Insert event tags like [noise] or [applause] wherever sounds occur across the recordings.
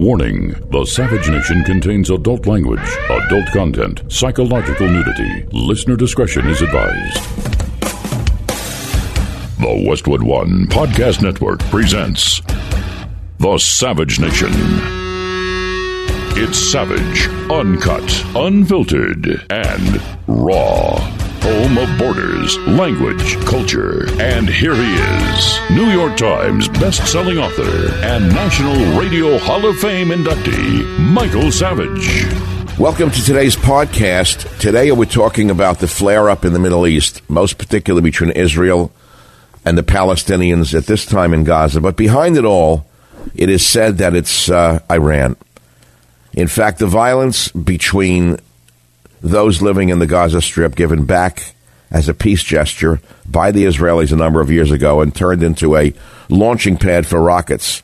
Warning The Savage Nation contains adult language, adult content, psychological nudity. Listener discretion is advised. The Westwood One Podcast Network presents The Savage Nation. It's savage, uncut, unfiltered, and raw home of borders, language, culture. And here he is, New York Times best-selling author and National Radio Hall of Fame inductee, Michael Savage. Welcome to today's podcast. Today we're talking about the flare up in the Middle East, most particularly between Israel and the Palestinians at this time in Gaza. But behind it all, it is said that it's uh, Iran. In fact, the violence between those living in the Gaza Strip given back as a peace gesture by the Israelis a number of years ago and turned into a launching pad for rockets.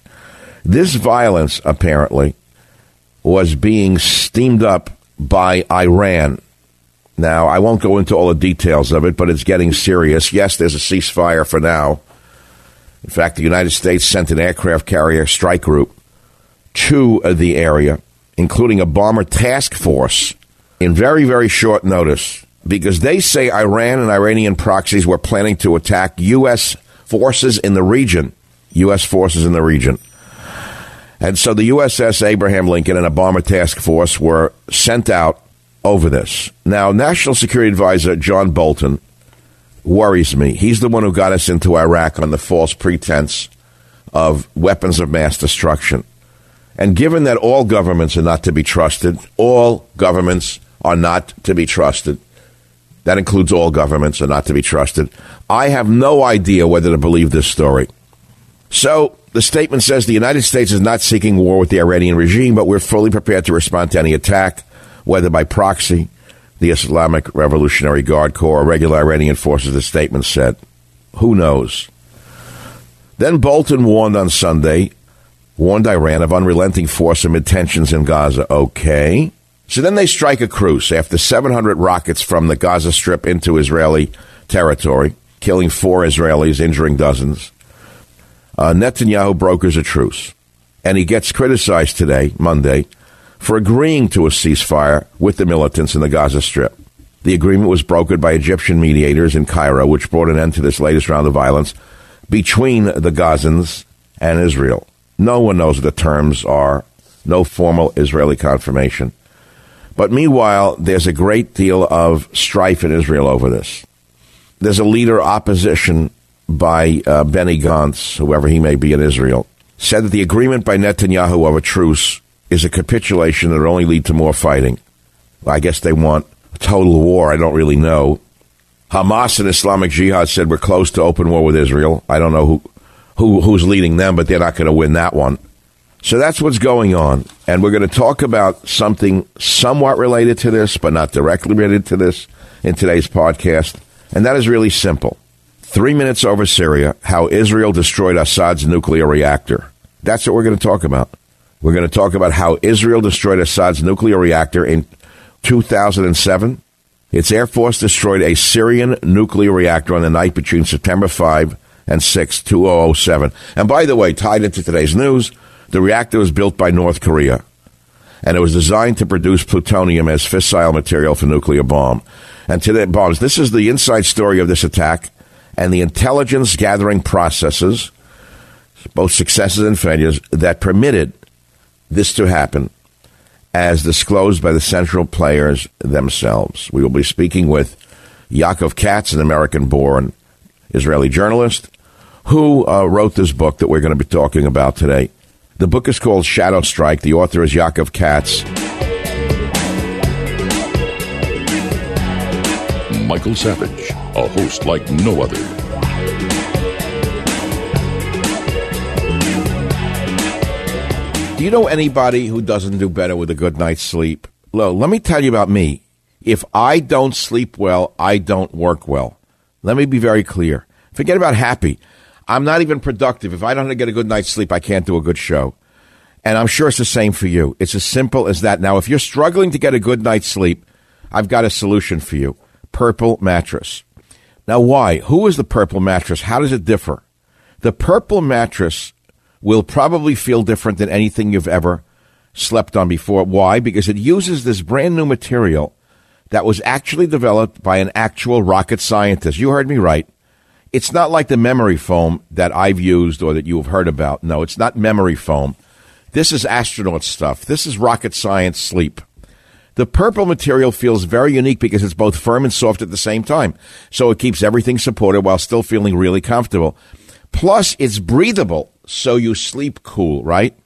This violence, apparently, was being steamed up by Iran. Now, I won't go into all the details of it, but it's getting serious. Yes, there's a ceasefire for now. In fact, the United States sent an aircraft carrier strike group to the area, including a bomber task force in very, very short notice because they say Iran and Iranian proxies were planning to attack U.S. forces in the region. U.S. forces in the region. And so the USS Abraham Lincoln and a bomber task force were sent out over this. Now, National Security Advisor John Bolton worries me. He's the one who got us into Iraq on the false pretense of weapons of mass destruction. And given that all governments are not to be trusted, all governments are not to be trusted. That includes all governments are not to be trusted. I have no idea whether to believe this story. So the statement says the United States is not seeking war with the Iranian regime, but we're fully prepared to respond to any attack, whether by proxy, the Islamic Revolutionary Guard Corps, or regular Iranian forces, the statement said. Who knows? Then Bolton warned on Sunday, warned Iran of unrelenting force amid tensions in Gaza. Okay. So then they strike a truce after 700 rockets from the Gaza Strip into Israeli territory, killing four Israelis, injuring dozens. Uh, Netanyahu brokers a truce, and he gets criticized today, Monday, for agreeing to a ceasefire with the militants in the Gaza Strip. The agreement was brokered by Egyptian mediators in Cairo, which brought an end to this latest round of violence between the Gazans and Israel. No one knows what the terms are, no formal Israeli confirmation. But meanwhile, there's a great deal of strife in Israel over this. There's a leader opposition by uh, Benny Gantz, whoever he may be in Israel, said that the agreement by Netanyahu of a truce is a capitulation that will only lead to more fighting. I guess they want a total war. I don't really know. Hamas and Islamic Jihad said we're close to open war with Israel. I don't know who, who who's leading them, but they're not going to win that one. So that's what's going on. And we're going to talk about something somewhat related to this, but not directly related to this in today's podcast. And that is really simple. Three minutes over Syria, how Israel destroyed Assad's nuclear reactor. That's what we're going to talk about. We're going to talk about how Israel destroyed Assad's nuclear reactor in 2007. Its Air Force destroyed a Syrian nuclear reactor on the night between September 5 and 6, 2007. And by the way, tied into today's news, the reactor was built by North Korea, and it was designed to produce plutonium as fissile material for nuclear bomb. And today, bombs. This is the inside story of this attack and the intelligence gathering processes, both successes and failures, that permitted this to happen, as disclosed by the central players themselves. We will be speaking with Yaakov Katz, an American born Israeli journalist, who uh, wrote this book that we're going to be talking about today. The book is called Shadow Strike. The author is Yaakov Katz. Michael Savage, a host like no other. Do you know anybody who doesn't do better with a good night's sleep? Well, let me tell you about me. If I don't sleep well, I don't work well. Let me be very clear. Forget about happy. I'm not even productive. If I don't get a good night's sleep, I can't do a good show. And I'm sure it's the same for you. It's as simple as that. Now, if you're struggling to get a good night's sleep, I've got a solution for you. Purple mattress. Now, why? Who is the purple mattress? How does it differ? The purple mattress will probably feel different than anything you've ever slept on before. Why? Because it uses this brand new material that was actually developed by an actual rocket scientist. You heard me right. It's not like the memory foam that I've used or that you have heard about. No, it's not memory foam. This is astronaut stuff. This is rocket science sleep. The purple material feels very unique because it's both firm and soft at the same time. So it keeps everything supported while still feeling really comfortable. Plus, it's breathable, so you sleep cool, right?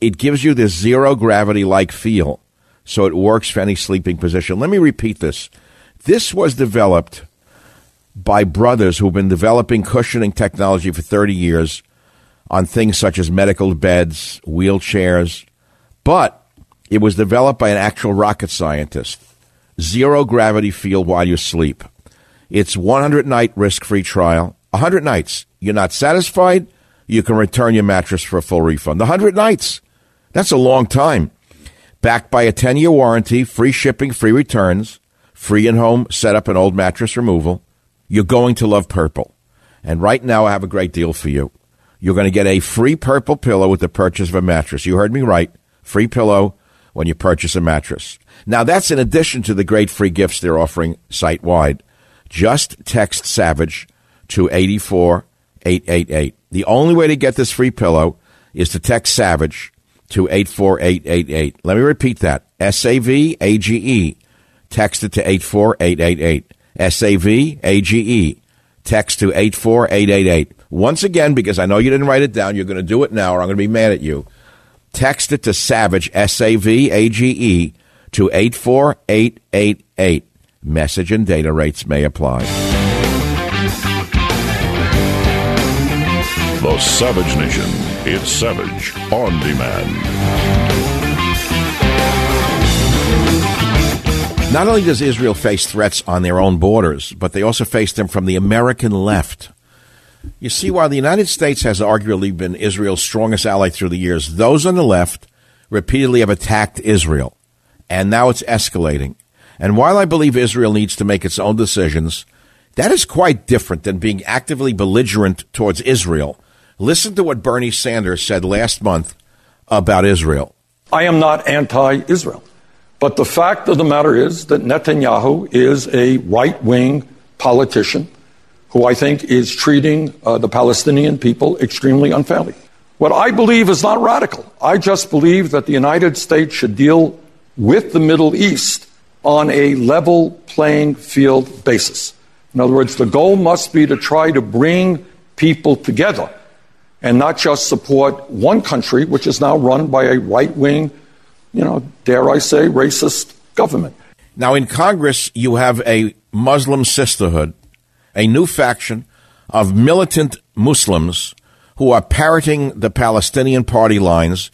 It gives you this zero gravity like feel, so it works for any sleeping position. Let me repeat this. This was developed by brothers who've been developing cushioning technology for 30 years on things such as medical beds, wheelchairs, but it was developed by an actual rocket scientist. Zero gravity feel while you sleep. It's 100 night risk free trial. 100 nights. You're not satisfied? You can return your mattress for a full refund. 100 nights. That's a long time. Backed by a 10 year warranty, free shipping, free returns, free in home setup and old mattress removal. You're going to love purple. And right now, I have a great deal for you. You're going to get a free purple pillow with the purchase of a mattress. You heard me right. Free pillow when you purchase a mattress. Now, that's in addition to the great free gifts they're offering site wide. Just text Savage to 84888. The only way to get this free pillow is to text Savage to 84888. Let me repeat that. S A V A G E. Text it to 84888. S A V A G E. Text to 84888. Once again, because I know you didn't write it down, you're going to do it now or I'm going to be mad at you. Text it to Savage, S A V A G E, to 84888. Message and data rates may apply. The Savage Nation. It's Savage on demand. Not only does Israel face threats on their own borders, but they also face them from the American left. You see, while the United States has arguably been Israel's strongest ally through the years, those on the left repeatedly have attacked Israel. And now it's escalating. And while I believe Israel needs to make its own decisions, that is quite different than being actively belligerent towards Israel. Listen to what Bernie Sanders said last month about Israel. I am not anti Israel. But the fact of the matter is that Netanyahu is a right wing politician who I think is treating uh, the Palestinian people extremely unfairly. What I believe is not radical. I just believe that the United States should deal with the Middle East on a level playing field basis. In other words, the goal must be to try to bring people together and not just support one country, which is now run by a right wing you know, dare I say, racist government. Now, in Congress, you have a Muslim sisterhood, a new faction of militant Muslims who are parroting the Palestinian party lines,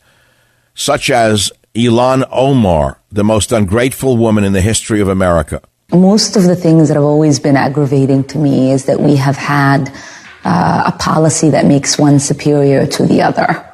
such as Ilhan Omar, the most ungrateful woman in the history of America. Most of the things that have always been aggravating to me is that we have had uh, a policy that makes one superior to the other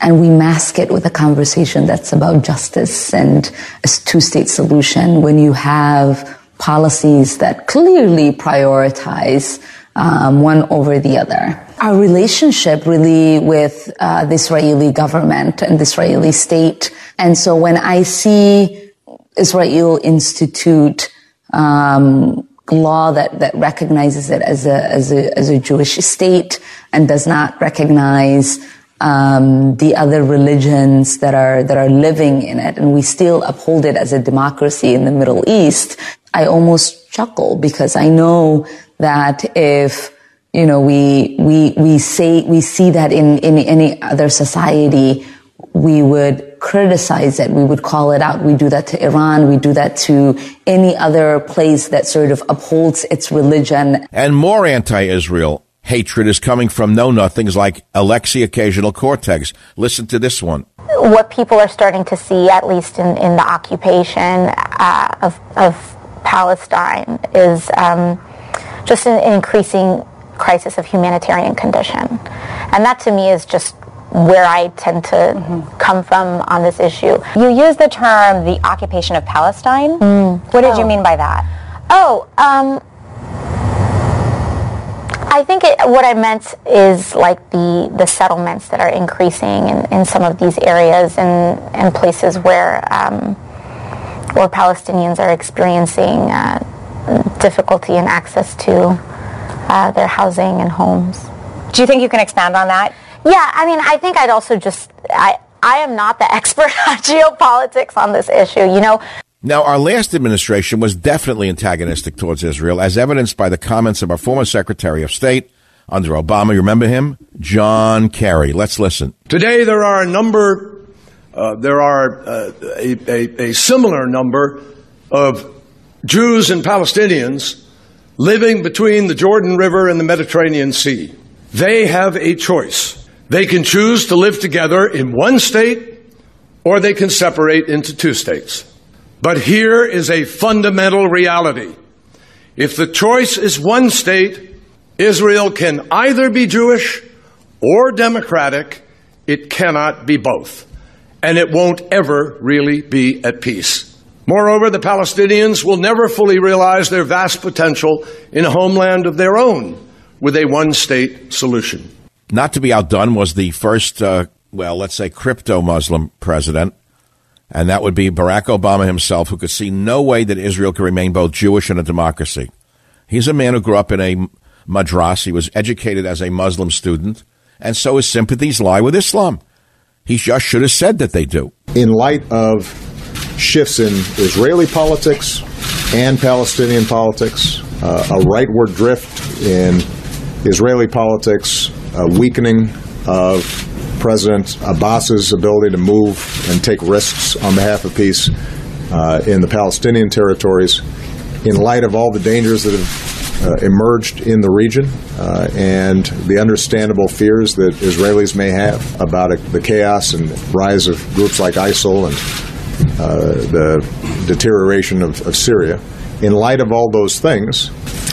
and we mask it with a conversation that's about justice and a two-state solution when you have policies that clearly prioritize um, one over the other. Our relationship really with uh, the Israeli government and the Israeli state, and so when I see Israel institute um, law that, that recognizes it as a, as a as a Jewish state and does not recognize um, the other religions that are that are living in it, and we still uphold it as a democracy in the Middle East. I almost chuckle because I know that if you know we we we say we see that in in any other society, we would criticize it. We would call it out. We do that to Iran. We do that to any other place that sort of upholds its religion. And more anti-Israel hatred is coming from know nothings like Alexi Occasional Cortex. Listen to this one. What people are starting to see, at least in, in the occupation uh, of, of Palestine, is um, just an, an increasing crisis of humanitarian condition. And that to me is just where I tend to mm-hmm. come from on this issue. You use the term the occupation of Palestine. Mm. What did oh. you mean by that? Oh, um, I think it, what I meant is like the, the settlements that are increasing in, in some of these areas and, and places where um, where Palestinians are experiencing uh, difficulty in access to uh, their housing and homes. Do you think you can expand on that? Yeah, I mean, I think I'd also just I I am not the [laughs] expert on geopolitics on this issue. You know, now, our last administration was definitely antagonistic towards Israel, as evidenced by the comments of our former Secretary of State under Obama. You remember him? John Kerry. Let's listen. Today, there are a number, uh, there are uh, a, a, a similar number of Jews and Palestinians living between the Jordan River and the Mediterranean Sea. They have a choice. They can choose to live together in one state, or they can separate into two states. But here is a fundamental reality. If the choice is one state, Israel can either be Jewish or democratic. It cannot be both. And it won't ever really be at peace. Moreover, the Palestinians will never fully realize their vast potential in a homeland of their own with a one state solution. Not to be outdone was the first, uh, well, let's say crypto Muslim president and that would be Barack Obama himself, who could see no way that Israel could remain both Jewish and a democracy. He's a man who grew up in a madras. He was educated as a Muslim student, and so his sympathies lie with Islam. He just should have said that they do. In light of shifts in Israeli politics and Palestinian politics, uh, a rightward drift in Israeli politics, a weakening of President Abbas's ability to move and take risks on behalf of peace uh, in the Palestinian territories, in light of all the dangers that have uh, emerged in the region uh, and the understandable fears that Israelis may have about a, the chaos and rise of groups like ISIL and uh, the deterioration of, of Syria. In light of all those things,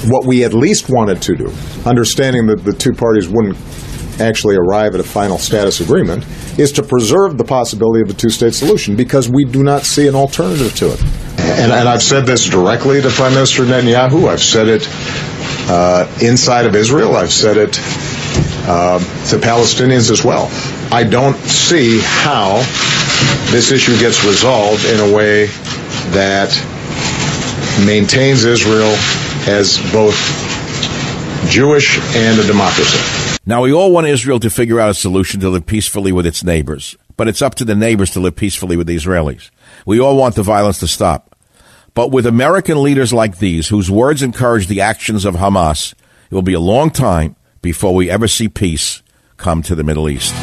what we at least wanted to do, understanding that the two parties wouldn't actually arrive at a final status agreement is to preserve the possibility of a two state solution because we do not see an alternative to it. And, and I've said this directly to Prime Minister Netanyahu. I've said it uh, inside of Israel. I've said it uh, to Palestinians as well. I don't see how this issue gets resolved in a way that maintains Israel as both Jewish and a democracy. Now, we all want Israel to figure out a solution to live peacefully with its neighbors, but it's up to the neighbors to live peacefully with the Israelis. We all want the violence to stop. But with American leaders like these, whose words encourage the actions of Hamas, it will be a long time before we ever see peace come to the Middle East.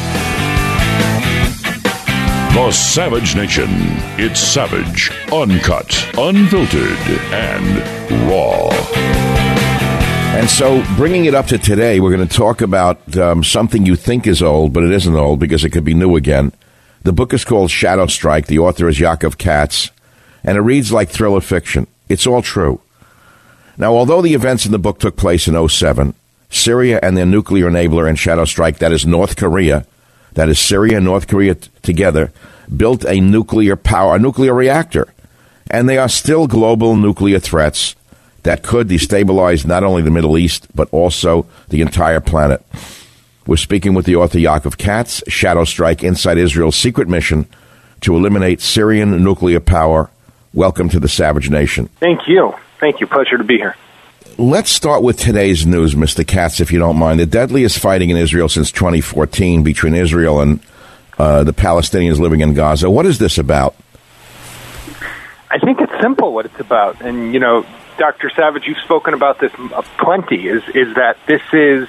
The Savage Nation. It's savage, uncut, unfiltered, and raw. And so, bringing it up to today, we're going to talk about um, something you think is old, but it isn't old because it could be new again. The book is called Shadow Strike. The author is Yaakov Katz, and it reads like thriller fiction. It's all true. Now, although the events in the book took place in 07, Syria and their nuclear enabler in Shadow Strike, that is North Korea, that is Syria and North Korea t- together, built a nuclear power, a nuclear reactor. And they are still global nuclear threats that could destabilize not only the Middle East, but also the entire planet. We're speaking with the author Yaakov Katz, Shadow Strike Inside Israel's Secret Mission to Eliminate Syrian Nuclear Power. Welcome to the Savage Nation. Thank you. Thank you. Pleasure to be here. Let's start with today's news, Mr. Katz, if you don't mind. The deadliest fighting in Israel since 2014 between Israel and uh, the Palestinians living in Gaza. What is this about? I think it's simple what it's about. And, you know, Dr. Savage, you've spoken about this uh, plenty, is, is that this is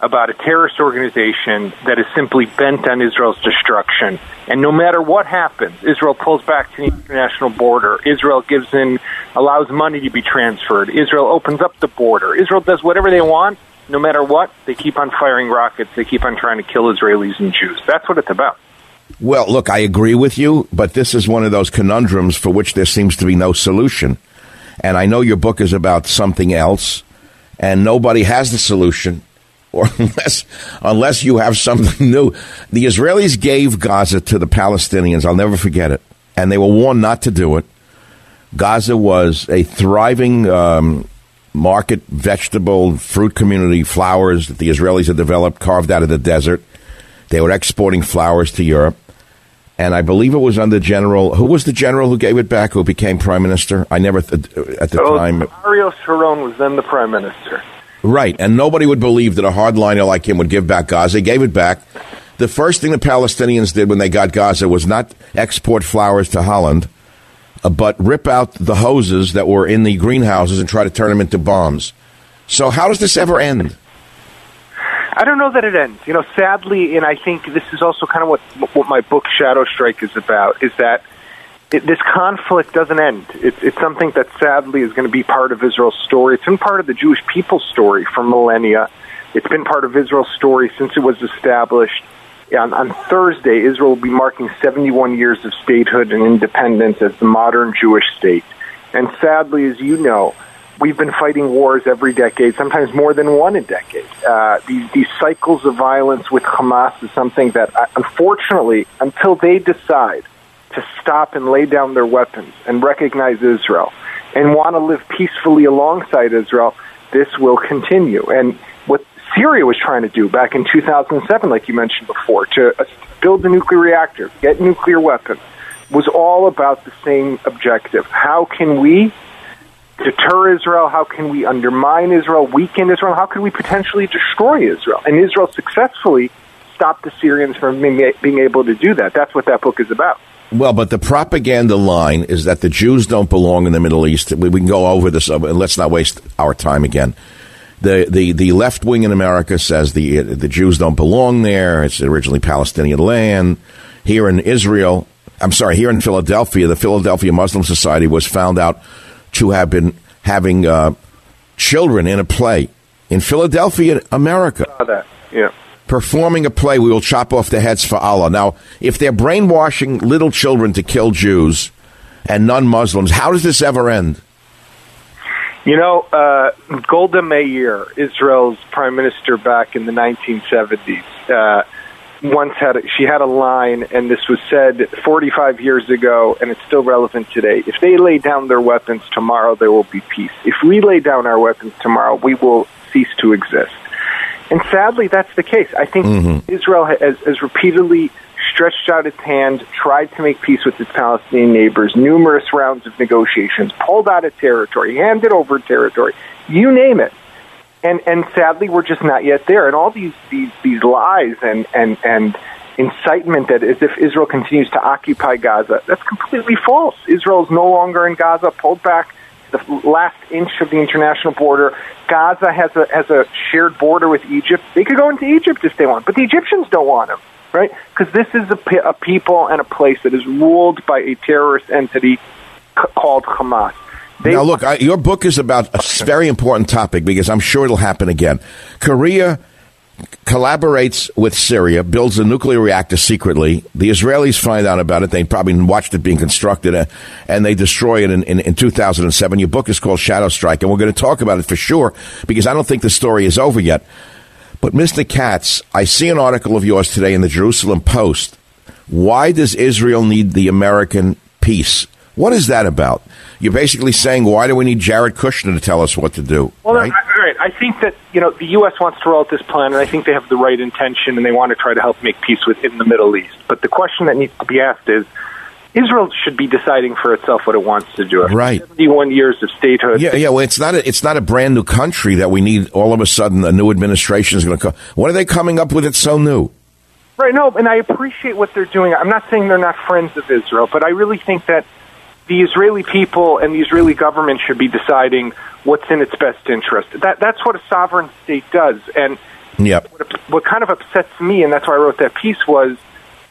about a terrorist organization that is simply bent on Israel's destruction. And no matter what happens, Israel pulls back to the international border. Israel gives in, allows money to be transferred. Israel opens up the border. Israel does whatever they want. No matter what, they keep on firing rockets. They keep on trying to kill Israelis and Jews. That's what it's about. Well, look, I agree with you, but this is one of those conundrums for which there seems to be no solution. And I know your book is about something else, and nobody has the solution, [laughs] or unless unless you have something [laughs] new. The Israelis gave Gaza to the Palestinians. I'll never forget it, and they were warned not to do it. Gaza was a thriving um, market vegetable, fruit community, flowers that the Israelis had developed, carved out of the desert. They were exporting flowers to Europe. And I believe it was under General. Who was the general who gave it back? Who became prime minister? I never th- at the oh, time. Ariel Sharon was then the prime minister. Right, and nobody would believe that a hardliner like him would give back Gaza. He gave it back. The first thing the Palestinians did when they got Gaza was not export flowers to Holland, uh, but rip out the hoses that were in the greenhouses and try to turn them into bombs. So, how does this ever end? I don't know that it ends. You know, sadly, and I think this is also kind of what what my book Shadow Strike is about. Is that it, this conflict doesn't end. It, it's something that sadly is going to be part of Israel's story. It's been part of the Jewish people's story for millennia. It's been part of Israel's story since it was established. On, on Thursday, Israel will be marking 71 years of statehood and independence as the modern Jewish state. And sadly, as you know, we've been fighting wars every decade, sometimes more than one a decade. Uh, these, these cycles of violence with Hamas is something that, uh, unfortunately, until they decide to stop and lay down their weapons and recognize Israel and want to live peacefully alongside Israel, this will continue. And what Syria was trying to do back in 2007, like you mentioned before, to uh, build a nuclear reactor, get nuclear weapons, was all about the same objective. How can we deter Israel? How can we undermine Israel, weaken Israel? How can we potentially destroy Israel? And Israel successfully stopped the Syrians from being, able to do that. That's what that book is about. Well, but the propaganda line is that the Jews don't belong in the Middle East. We, can go over this, uh, let's not waste our time again. The, the, the left wing in America says the, the Jews don't belong there. It's originally Palestinian land. Here in Israel, I'm sorry, here in Philadelphia, the Philadelphia Muslim Society was found out to have been having uh, children in a play in Philadelphia, America. that, yeah. Performing a play, we will chop off their heads for Allah. Now, if they're brainwashing little children to kill Jews and non Muslims, how does this ever end? You know, uh, Golda Meir, Israel's prime minister back in the 1970s, uh, once had a, she had a line, and this was said 45 years ago, and it's still relevant today. If they lay down their weapons tomorrow, there will be peace. If we lay down our weapons tomorrow, we will cease to exist. And sadly, that's the case. I think mm-hmm. Israel has, has repeatedly stretched out its hand, tried to make peace with its Palestinian neighbors, numerous rounds of negotiations, pulled out of territory, handed over territory, you name it and and sadly we're just not yet there. And all these these these lies and and and incitement that as if Israel continues to occupy Gaza that's completely false. Israel is no longer in Gaza pulled back the last inch of the international border. Gaza has a has a shared border with Egypt. They could go into Egypt if they want but the Egyptians don't want them right? Because this is a, a people and a place that is ruled by a terrorist entity called Hamas they, now, look, I, your book is about a very important topic because I'm sure it'll happen again. Korea collaborates with Syria, builds a nuclear reactor secretly. The Israelis find out about it. They probably watched it being constructed, uh, and they destroy it in, in, in 2007. Your book is called Shadow Strike, and we're going to talk about it for sure because I don't think the story is over yet. But, Mr. Katz, I see an article of yours today in the Jerusalem Post. Why does Israel need the American peace? What is that about? You're basically saying, why do we need Jared Kushner to tell us what to do? Well, right? right. I think that you know the U.S. wants to roll out this plan, and I think they have the right intention, and they want to try to help make peace within the Middle East. But the question that needs to be asked is. Israel should be deciding for itself what it wants to do. After right, seventy-one years of statehood. Yeah, yeah. Well, it's not a, it's not a brand new country that we need. All of a sudden, a new administration is going to come. What are they coming up with? It's so new. Right. No, and I appreciate what they're doing. I'm not saying they're not friends of Israel, but I really think that the Israeli people and the Israeli government should be deciding what's in its best interest. That that's what a sovereign state does. And yep. what, what kind of upsets me, and that's why I wrote that piece, was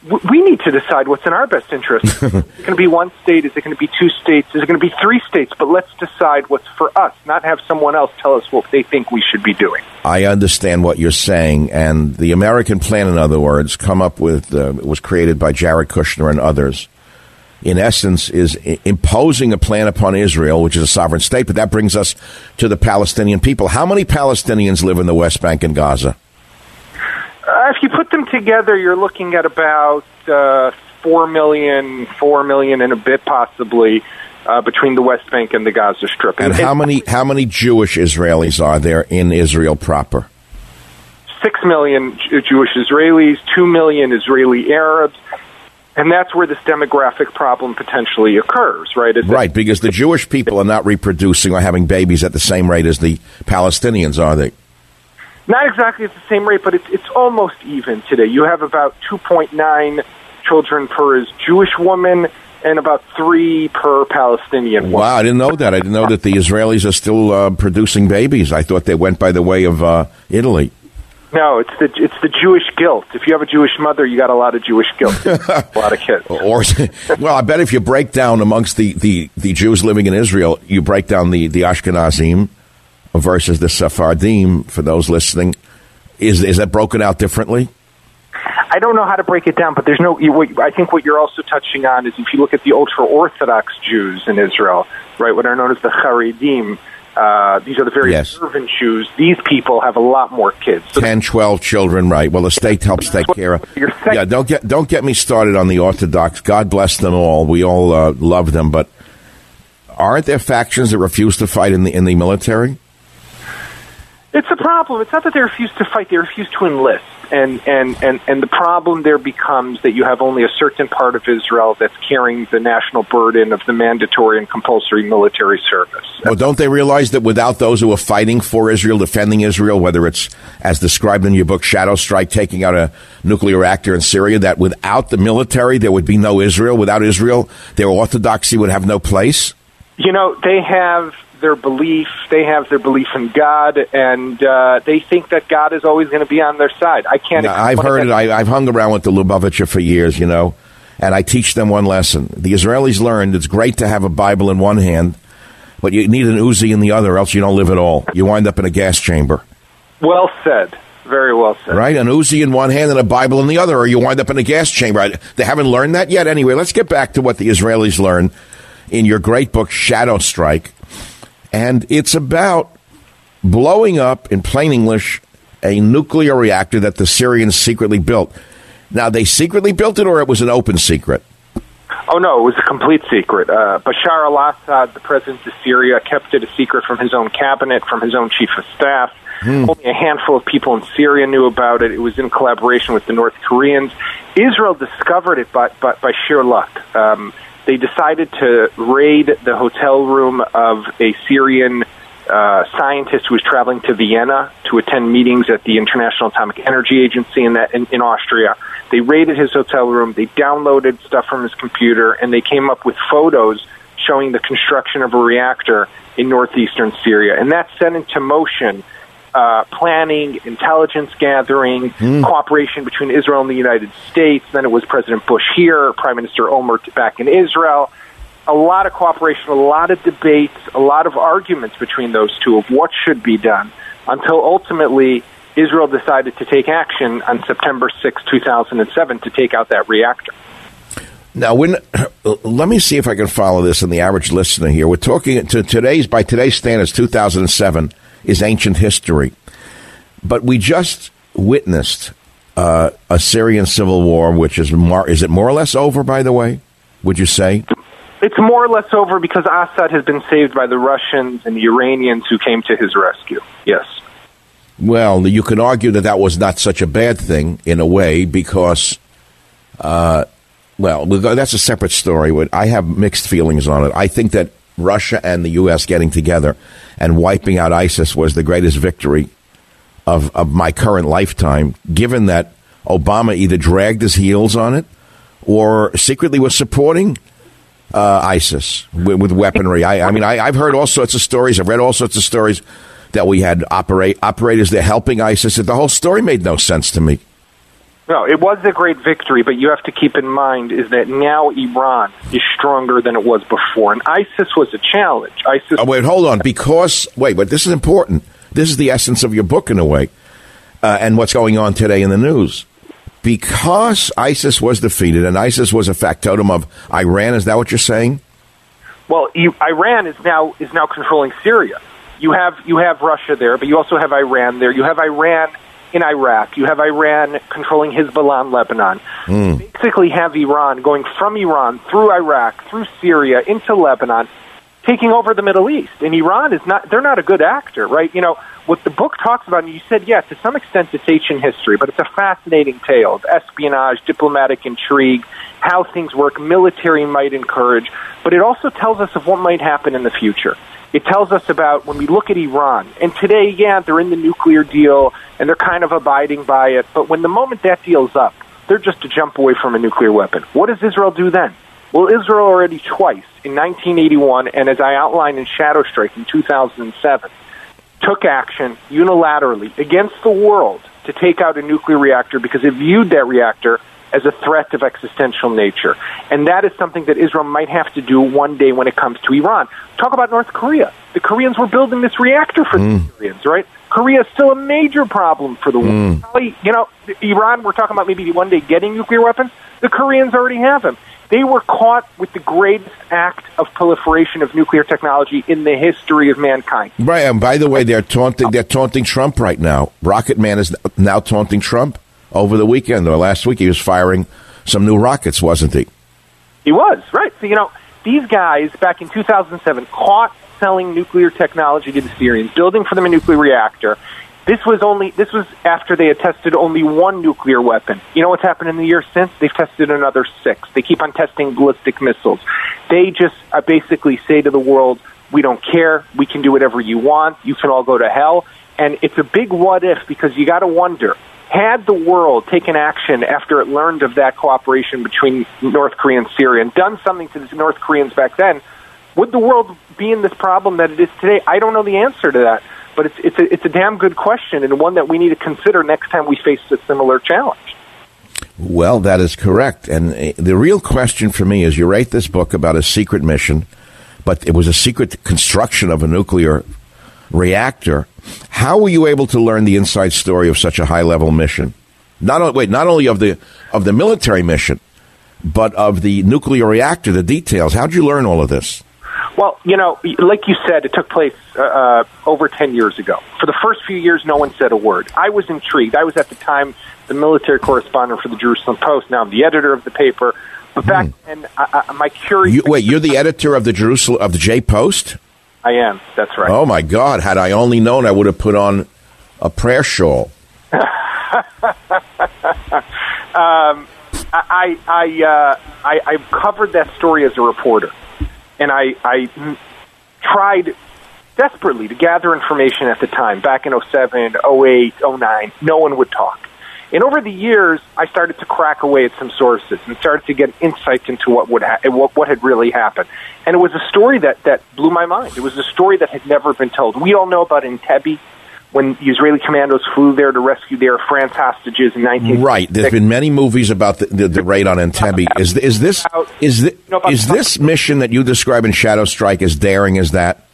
we need to decide what's in our best interest. [laughs] is it going to be one state? Is it going to be two states? Is it going to be three states? But let's decide what's for us, not have someone else tell us what they think we should be doing. I understand what you're saying, and the American plan, in other words, come up with uh, was created by Jared Kushner and others in essence, is imposing a plan upon Israel, which is a sovereign state. But that brings us to the Palestinian people. How many Palestinians live in the West Bank and Gaza? Uh, if you put them together, you're looking at about uh, four million, four million and a bit, possibly. uh, between the West Bank and the Gaza Strip. And how many how many Jewish Israelis are there in Israel proper? Six million Jewish Israelis, two million Israeli Arabs, and that's where this demographic problem potentially occurs, right? Is right, because the Jewish people are not reproducing or having babies at the same rate as the Palestinians, are they? Not exactly at the same rate, but it's, it's almost even today. You have about 2.9 children per Jewish woman and about three per Palestinian woman. Wow, I didn't know that. I didn't know that the Israelis are still uh, producing babies. I thought they went by the way of uh, Italy. No, it's the it's the Jewish guilt. If you have a Jewish mother, you got a lot of Jewish guilt, [laughs] a lot of kids. Or, well, I bet if you break down amongst the, the, the Jews living in Israel, you break down the, the Ashkenazim versus the Sephardim. For those listening, is is that broken out differently? I don't know how to break it down, but there's no. I think what you're also touching on is if you look at the ultra Orthodox Jews in Israel, right, what are known as the Haredim. Uh, these are the very yes. observant Jews. These people have a lot more kids. So 10, 12 children, right. Well, the state helps take care of. Yeah, don't get don't get me started on the Orthodox. God bless them all. We all uh, love them, but aren't there factions that refuse to fight in the in the military? It's a problem. It's not that they refuse to fight; they refuse to enlist and, and, and, and the problem there becomes that you have only a certain part of Israel that's carrying the national burden of the mandatory and compulsory military service. Well, don't they realize that without those who are fighting for Israel, defending Israel, whether it's as described in your book, Shadow Strike, taking out a nuclear reactor in Syria, that without the military, there would be no Israel. Without Israel, their orthodoxy would have no place? You know, they have their belief. They have their belief in God, and uh, they think that God is always going to be on their side. I can't. I've heard it. I, I've hung around with the Lubavitcher for years, you know, and I teach them one lesson. The Israelis learned it's great to have a Bible in one hand, but you need an Uzi in the other, else you don't live at all. You wind up in a gas chamber. Well said. Very well said. Right? An Uzi in one hand and a Bible in the other, or you wind up in a gas chamber. They haven't learned that yet. Anyway, let's get back to what the Israelis learned in your great book, Shadow Strike. And it's about blowing up, in plain English, a nuclear reactor that the Syrians secretly built. Now, they secretly built it, or it was an open secret? Oh, no, it was a complete secret. Uh, Bashar al Assad, the president of Syria, kept it a secret from his own cabinet, from his own chief of staff. Hmm. Only a handful of people in Syria knew about it. It was in collaboration with the North Koreans. Israel discovered it by, by, by sheer luck. Um, they decided to raid the hotel room of a Syrian uh, scientist who was traveling to Vienna to attend meetings at the International Atomic Energy Agency in, that, in, in Austria. They raided his hotel room, they downloaded stuff from his computer, and they came up with photos showing the construction of a reactor in northeastern Syria. And that set into motion uh, planning, intelligence gathering, mm. cooperation between Israel and the United States. Then it was President Bush here, Prime Minister Olmert back in Israel. A lot of cooperation, a lot of debates, a lot of arguments between those two of what should be done until ultimately Israel decided to take action on September 6, 2007, to take out that reactor. Now, when, let me see if I can follow this in the average listener here. We're talking to today's, by today's standards, 2007 is ancient history. But we just witnessed uh, a Syrian civil war, which is more, is it more or less over? By the way, would you say? It's more or less over because Assad has been saved by the Russians and the Iranians who came to his rescue. Yes. Well, you can argue that that was not such a bad thing in a way because, uh, well, that's a separate story. I have mixed feelings on it. I think that Russia and the U.S. getting together and wiping out ISIS was the greatest victory of, of my current lifetime, given that Obama either dragged his heels on it or secretly was supporting uh, ISIS with, with weaponry. I, I mean, I, have heard all sorts of stories. I've read all sorts of stories that we had operate operators there helping ISIS. The whole story made no sense to me. No, it was a great victory, but you have to keep in mind is that now Iran is stronger than it was before, and ISIS was a challenge. ISIS. Oh, wait, hold on. Because wait, but this is important. This is the essence of your book in a way, uh, and what's going on today in the news. Because ISIS was defeated, and ISIS was a factotum of Iran. Is that what you're saying? Well, you, Iran is now is now controlling Syria. You have you have Russia there, but you also have Iran there. You have Iran in Iraq. You have Iran controlling Hezbollah in Lebanon. Mm. Basically, have Iran going from Iran through Iraq, through Syria, into Lebanon, taking over the Middle East. And Iran is not, they're not a good actor, right? You know, what the book talks about, and you said, yes, to some extent it's ancient history, but it's a fascinating tale of espionage, diplomatic intrigue, how things work, military might and courage, but it also tells us of what might happen in the future. It tells us about when we look at Iran, and today, yeah, they're in the nuclear deal and they're kind of abiding by it, but when the moment that deal's up, they're just a jump away from a nuclear weapon. What does Israel do then? Well, Israel already twice in 1981, and as I outlined in Shadow Strike in 2007, took action unilaterally against the world to take out a nuclear reactor because it viewed that reactor as a threat of existential nature. And that is something that Israel might have to do one day when it comes to Iran. Talk about North Korea. The Koreans were building this reactor for mm. the Syrians, right? Korea is still a major problem for the world. Mm. You know, Iran, we're talking about maybe one day getting nuclear weapons. The Koreans already have them. They were caught with the greatest act of proliferation of nuclear technology in the history of mankind. Right, and by the way, they're taunting they're taunting Trump right now. Rocket Man is now taunting Trump over the weekend or last week. He was firing some new rockets, wasn't he? He was right. So you know, these guys back in 2007 caught selling nuclear technology to the Syrians, building for them a nuclear reactor, this was only this was after they had tested only one nuclear weapon. You know what's happened in the year since? They've tested another six. They keep on testing ballistic missiles. They just uh, basically say to the world, "We don't care. We can do whatever you want. You can all go to hell." And it's a big what if because you got to wonder had the world taken action after it learned of that cooperation between North Korea and Syria and done something to the North Koreans back then, would the world be in this problem that it is today? I don't know the answer to that but it's it's a, it's a damn good question and one that we need to consider next time we face a similar challenge. Well, that is correct. And uh, the real question for me is you write this book about a secret mission, but it was a secret construction of a nuclear reactor. How were you able to learn the inside story of such a high level mission? Not wait, not only of the of the military mission, but of the nuclear reactor, the details. How'd you learn all of this? Well, you know, like you said, it took place uh, uh, over 10 years ago. For the first few years, no one said a word. I was intrigued. I was at the time the military correspondent for the Jerusalem Post. Now I'm the editor of the paper. But back hmm. then, I, I, my curiosity. You, wait, you're the editor of the Jerusalem of the J Post. I am. That's right. Oh my God! Had I only known, I would have put on a prayer shawl. [laughs] um, I I, uh, I I covered that story as a reporter and I, I tried desperately to gather information at the time, back in 07, 08, 09. No one would talk. And over the years, I started to crack away at some sources and started to get insights into what would ha- what, what had really happened. And it was a story that, that blew my mind. It was a story that had never been told. We all know about Entebbe, when the Israeli commandos flew there to rescue their France hostages in 19. Right. There's been many movies about the, the, the raid on Entebbe. Is is this is this, is this mission that you describe in Shadow Strike as daring as that?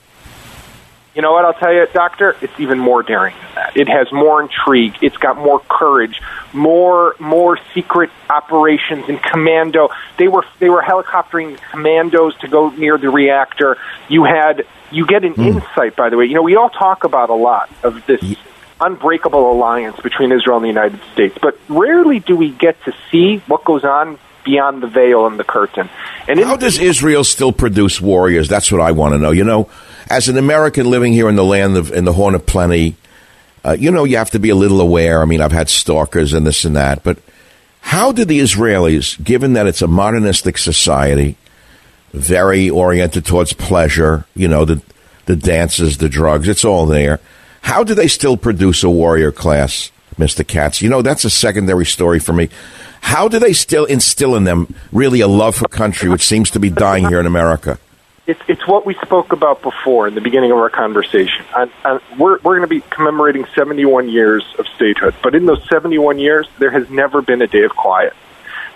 You know what I'll tell you, Doctor? It's even more daring than that. It has more intrigue. It's got more courage, more more secret operations and commando. They were they were helicoptering commandos to go near the reactor. You had you get an mm. insight, by the way. You know, we all talk about a lot of this unbreakable alliance between Israel and the United States, but rarely do we get to see what goes on beyond the veil and the curtain. And how does Israel still produce warriors? That's what I want to know. You know, as an American living here in the land of in the Horn of Plenty, uh, you know, you have to be a little aware. I mean, I've had stalkers and this and that, but how do the Israelis, given that it's a modernistic society, very oriented towards pleasure. You know, the the dances, the drugs, it's all there. How do they still produce a warrior class, Mr. Katz? You know, that's a secondary story for me. How do they still instill in them really a love for country, which seems to be dying here in America? It's, it's what we spoke about before in the beginning of our conversation. And, and we're we're going to be commemorating 71 years of statehood, but in those 71 years, there has never been a day of quiet.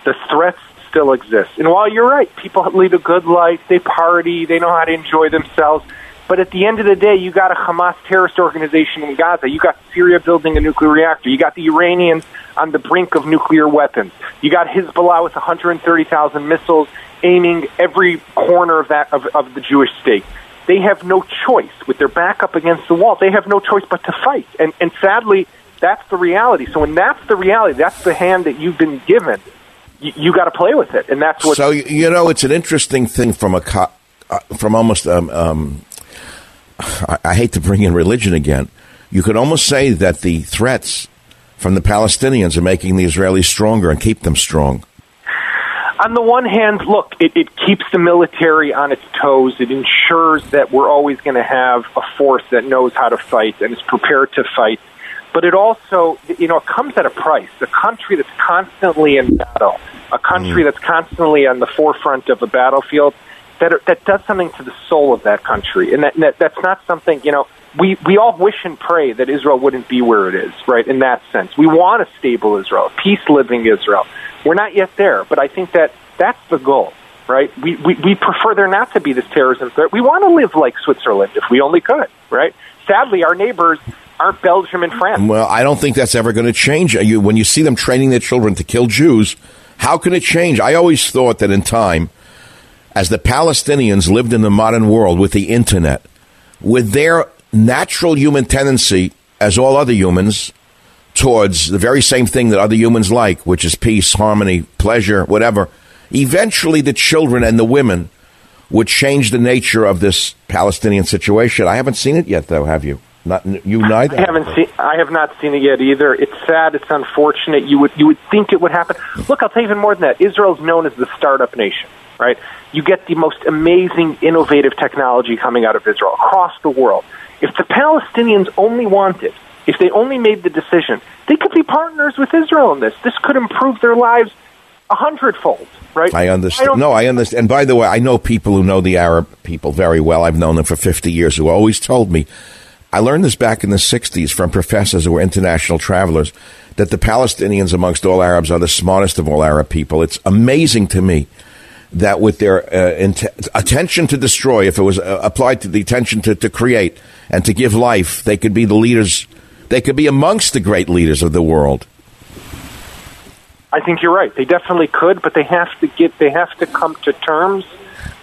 The threats still exists. And while you're right, people lead a good life, they party, they know how to enjoy themselves. But at the end of the day, you got a Hamas terrorist organization in Gaza. You got Syria building a nuclear reactor. You got the Iranians on the brink of nuclear weapons. You got Hezbollah with 130,000 missiles aiming every corner of that of, of the Jewish state. They have no choice with their back up against the wall. They have no choice but to fight. And and sadly, That's the reality. So when that's the reality, that's the hand that you've been given. You, you got to play with it, and that's what. So you know, it's an interesting thing from a co- uh, from almost. Um, um, I, I hate to bring in religion again. You could almost say that the threats from the Palestinians are making the Israelis stronger and keep them strong. On the one hand, look, it, it keeps the military on its toes. It ensures that we're always going to have a force that knows how to fight and is prepared to fight. But it also, you know, it comes at a price. A country that's constantly in battle, a country mm. that's constantly on the forefront of a battlefield, that that does something to the soul of that country, and that, that that's not something you know. We we all wish and pray that Israel wouldn't be where it is, right? In that sense, we want a stable Israel, a peace living Israel. We're not yet there, but I think that that's the goal, right? We, we we prefer there not to be this terrorism threat. We want to live like Switzerland if we only could, right? Sadly, our neighbors aren't Belgium and France. Well, I don't think that's ever going to change. You, when you see them training their children to kill Jews, how can it change? I always thought that in time, as the Palestinians lived in the modern world with the internet, with their natural human tendency, as all other humans, towards the very same thing that other humans like, which is peace, harmony, pleasure, whatever, eventually the children and the women would change the nature of this Palestinian situation. I haven't seen it yet, though, have you? Not you neither. I haven't seen. I have not seen it yet either. It's sad. It's unfortunate. You would you would think it would happen. Look, I'll tell you even more than that. Israel's known as the startup nation, right? You get the most amazing, innovative technology coming out of Israel across the world. If the Palestinians only wanted, if they only made the decision, they could be partners with Israel in this. This could improve their lives a hundredfold, right? I understand. no, I understand. And by the way, I know people who know the Arab people very well. I've known them for 50 years who always told me. I learned this back in the 60s from professors who were international travelers that the Palestinians, amongst all Arabs, are the smartest of all Arab people. It's amazing to me that with their uh, int- attention to destroy, if it was uh, applied to the attention to, to create and to give life, they could be the leaders, they could be amongst the great leaders of the world. I think you're right. They definitely could, but they have to get they have to come to terms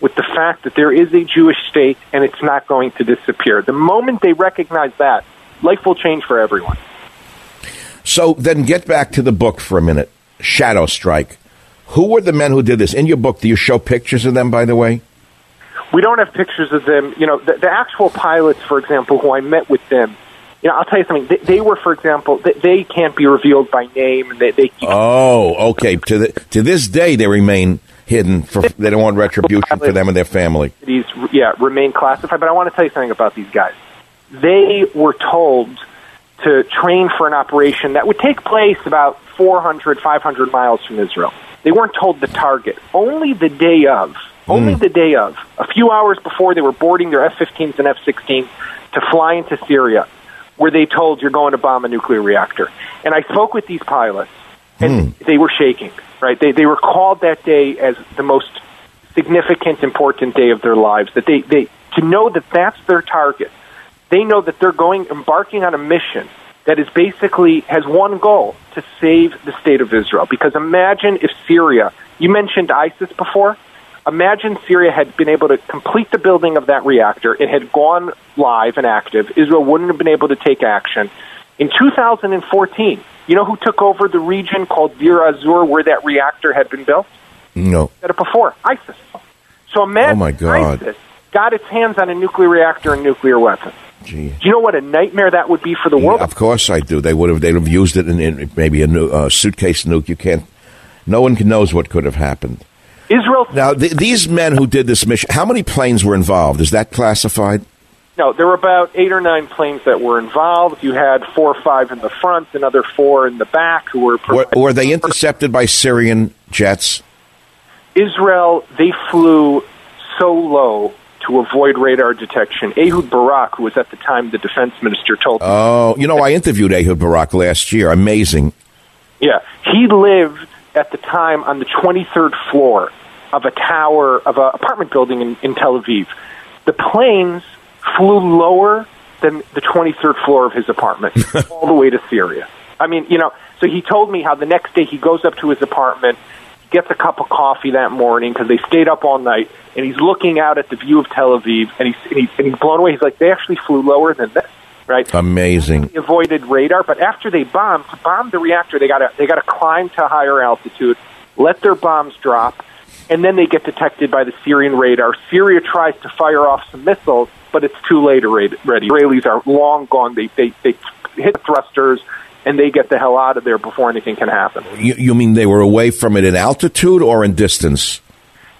with the fact that there is a Jewish state and it's not going to disappear. The moment they recognize that, life will change for everyone. So then get back to the book for a minute. Shadow Strike. Who were the men who did this? In your book, do you show pictures of them, by the way? We don't have pictures of them. You know, the, the actual pilots, for example, who I met with them, you know, I'll tell you something. They, they were, for example, they, they, can't be revealed by name. And they, they oh, okay. To the, to this day, they remain hidden. For they don't want retribution for them and their family. These, yeah, remain classified. But I want to tell you something about these guys. They were told to train for an operation that would take place about 400, 500 miles from Israel. They weren't told the target. Only the day of, only Hmm. the day of, a few hours before they were boarding their F-15s and F-16s to fly into Syria, were they told you're going to bomb a nuclear reactor. And I spoke with these pilots, and hmm. they were shaking. Right? They they were called that day as the most significant, important day of their lives. That they they to know that that's their target. They know that they're going embarking on a mission that is basically has one goal to save the state of Israel. Because imagine if Syria, you mentioned ISIS before, imagine Syria had been able to complete the building of that reactor, it had gone live and active, Israel wouldn't have been able to take action. In 2014, you know who took over the region called Deir ez-Zor where that reactor had been built? No. Said it before, ISIS. So imagine Oh, my God. ISIS got its hands on a nuclear reactor and nuclear weapons. Gee. Do you know what a nightmare that would be for the world? Of course I do. They would have. They'd have used it in, in maybe a nu- uh, suitcase nuke. You can't. No one knows what could have happened. Israel. Now, th- these men who did this mission, how many planes were involved? Is that classified? No, there were about eight or nine planes that were involved. You had four or five in the front, another four in the back who were. Were, were they intercepted by Syrian jets? Israel, they flew so low to avoid radar detection. Ehud Barak, who was at the time the defense minister, told. Oh, you know, I interviewed Ehud Barak last year. Amazing. Yeah, he lived at the time on the 23rd floor of a tower of an apartment building in, in Tel Aviv. The planes flew lower than the 23rd floor of his apartment, [laughs] all the way to Syria. I mean, you know, so he told me how the next day he goes up to his apartment, gets a cup of coffee that morning because they stayed up all night, and he's looking out at the view of Tel Aviv, and he's, and, he's, and he's blown away. He's like, they actually flew lower than this. right? Amazing. They avoided radar, but after they bombed, to bomb the reactor, they got to they got to climb to higher altitude, let their bombs drop, and then they get detected by the Syrian radar. Syria tries to fire off some missiles, but it's too late already. Israelis are long gone. They they they hit thrusters and they get the hell out of there before anything can happen. You, you mean they were away from it in altitude or in distance?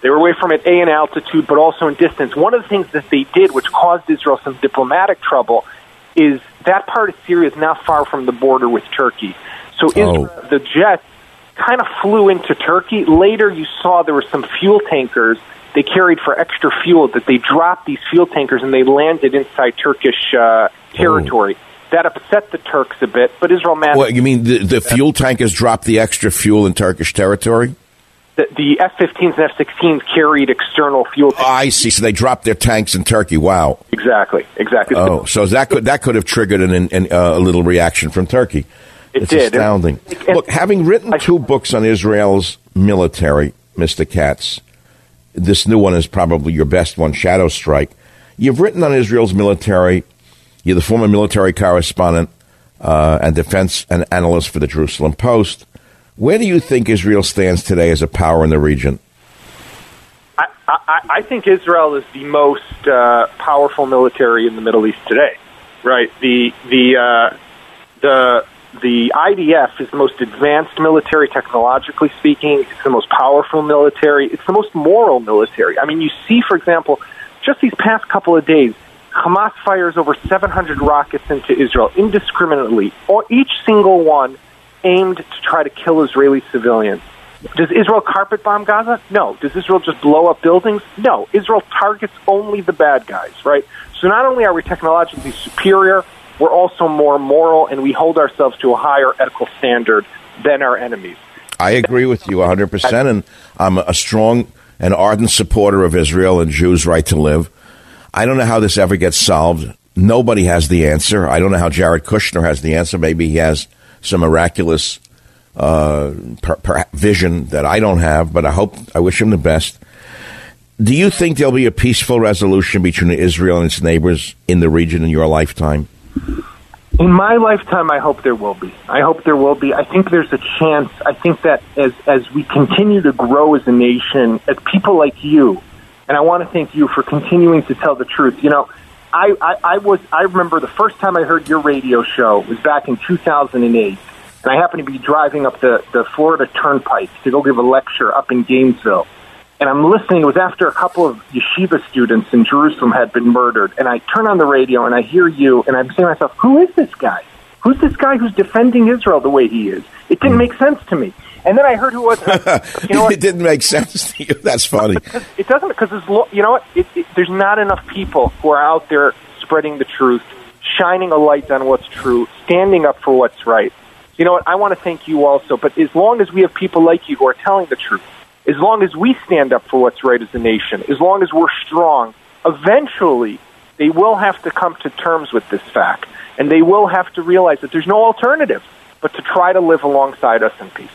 They were away from it, A, in altitude, but also in distance. One of the things that they did, which caused Israel some diplomatic trouble, is that part of Syria is not far from the border with Turkey. So oh. Israel, Oh. the jets kind of flew into Turkey. Later, you saw there were some fuel tankers they carried for extra fuel that they dropped these fuel tankers and they landed inside Turkish uh, territory. That upset the Turks a bit, but Israel managed. What, you mean the, the fuel tankers dropped the extra fuel in Turkish territory? the, the F-15s and F-16s carried external fuel. Oh, I see. So they dropped their tanks in Turkey. Wow. Exactly. Exactly. Oh, so that could that could have triggered an, an, uh, a little reaction from Turkey. It it's did. astounding. And- Look, having written two books on Israel's military, Mr. Katz, this new one is probably your best one, Shadow Strike. You've written on Israel's military. You're the former military correspondent uh, and defense and analyst for the Jerusalem Post. Where do you think Israel stands today as a power in the region? I, I, I think Israel is the most uh, powerful military in the Middle East today. Right. The the uh, the the IDF is the most advanced military, technologically speaking. It's the most powerful military. It's the most moral military. I mean, you see, for example, just these past couple of days, Hamas fires over 700 rockets into Israel indiscriminately, or each single one aimed to try to kill Israeli civilians. Does Israel carpet bomb Gaza? No. Does Israel just blow up buildings? No. Israel targets only the bad guys, right? So not only are we technologically superior, we're also more moral and we hold ourselves to a higher ethical standard than our enemies. I agree with you 100%, and I'm a strong and ardent supporter of Israel and Jews' right to live. I don't know how this ever gets solved. Nobody has the answer. I don't know how Jared Kushner has the answer. Maybe he has some miraculous uh, per, per vision that I don't have, but I hope, I wish him the best. Do you think there'll be a peaceful resolution between Israel and its neighbors in the region in your lifetime? In my lifetime, I hope there will be. I hope there will be. I think there's a chance. I think that as as we continue to grow as a nation, as people like you, and I want to thank you for continuing to tell the truth. You know, I, I, I was I remember the first time I heard your radio show was back in 2008, and I happened to be driving up the the Florida Turnpike to go give a lecture up in Gainesville. And I'm listening. It was after a couple of yeshiva students in Jerusalem had been murdered. And I turn on the radio and I hear you, and I'm saying to myself, who is this guy? Who's this guy who's defending Israel the way he is? It didn't make sense to me. And then I heard who was. [laughs] You know it didn't make sense to you. That's funny. [laughs] It doesn't because you know what? It, it, there's not enough people who are out there spreading the truth, shining a light on what's true, standing up for what's right. You know what? I want to thank you also. But as long as we have people like you who are telling the truth, as long as we stand up for what's right as a nation, as long as we're strong, eventually they will have to come to terms with this fact, and they will have to realize that there's no alternative but to try to live alongside us in peace.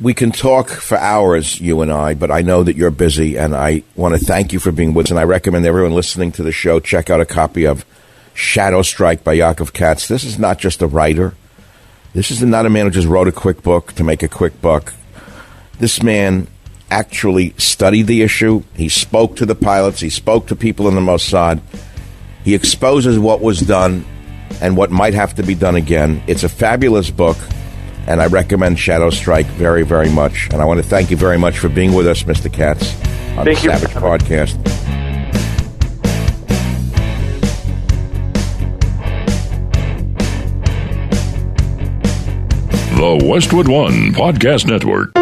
We can talk for hours, you and I, but I know that you're busy, and I want to thank you for being with us. And I recommend everyone listening to the show check out a copy of Shadow Strike by Yaakov Katz. This is not just a writer. This is not a man who just wrote a quick book to make a quick buck. This man actually studied the issue. He spoke to the pilots. He spoke to people in the Mossad. He exposes what was done and what might have to be done again. It's a fabulous book, and I recommend Shadow Strike very, very much. And I want to thank you very much for being with us, Mr. Katz, on Thank the you. Savage Podcast. The Westwood One Podcast Network.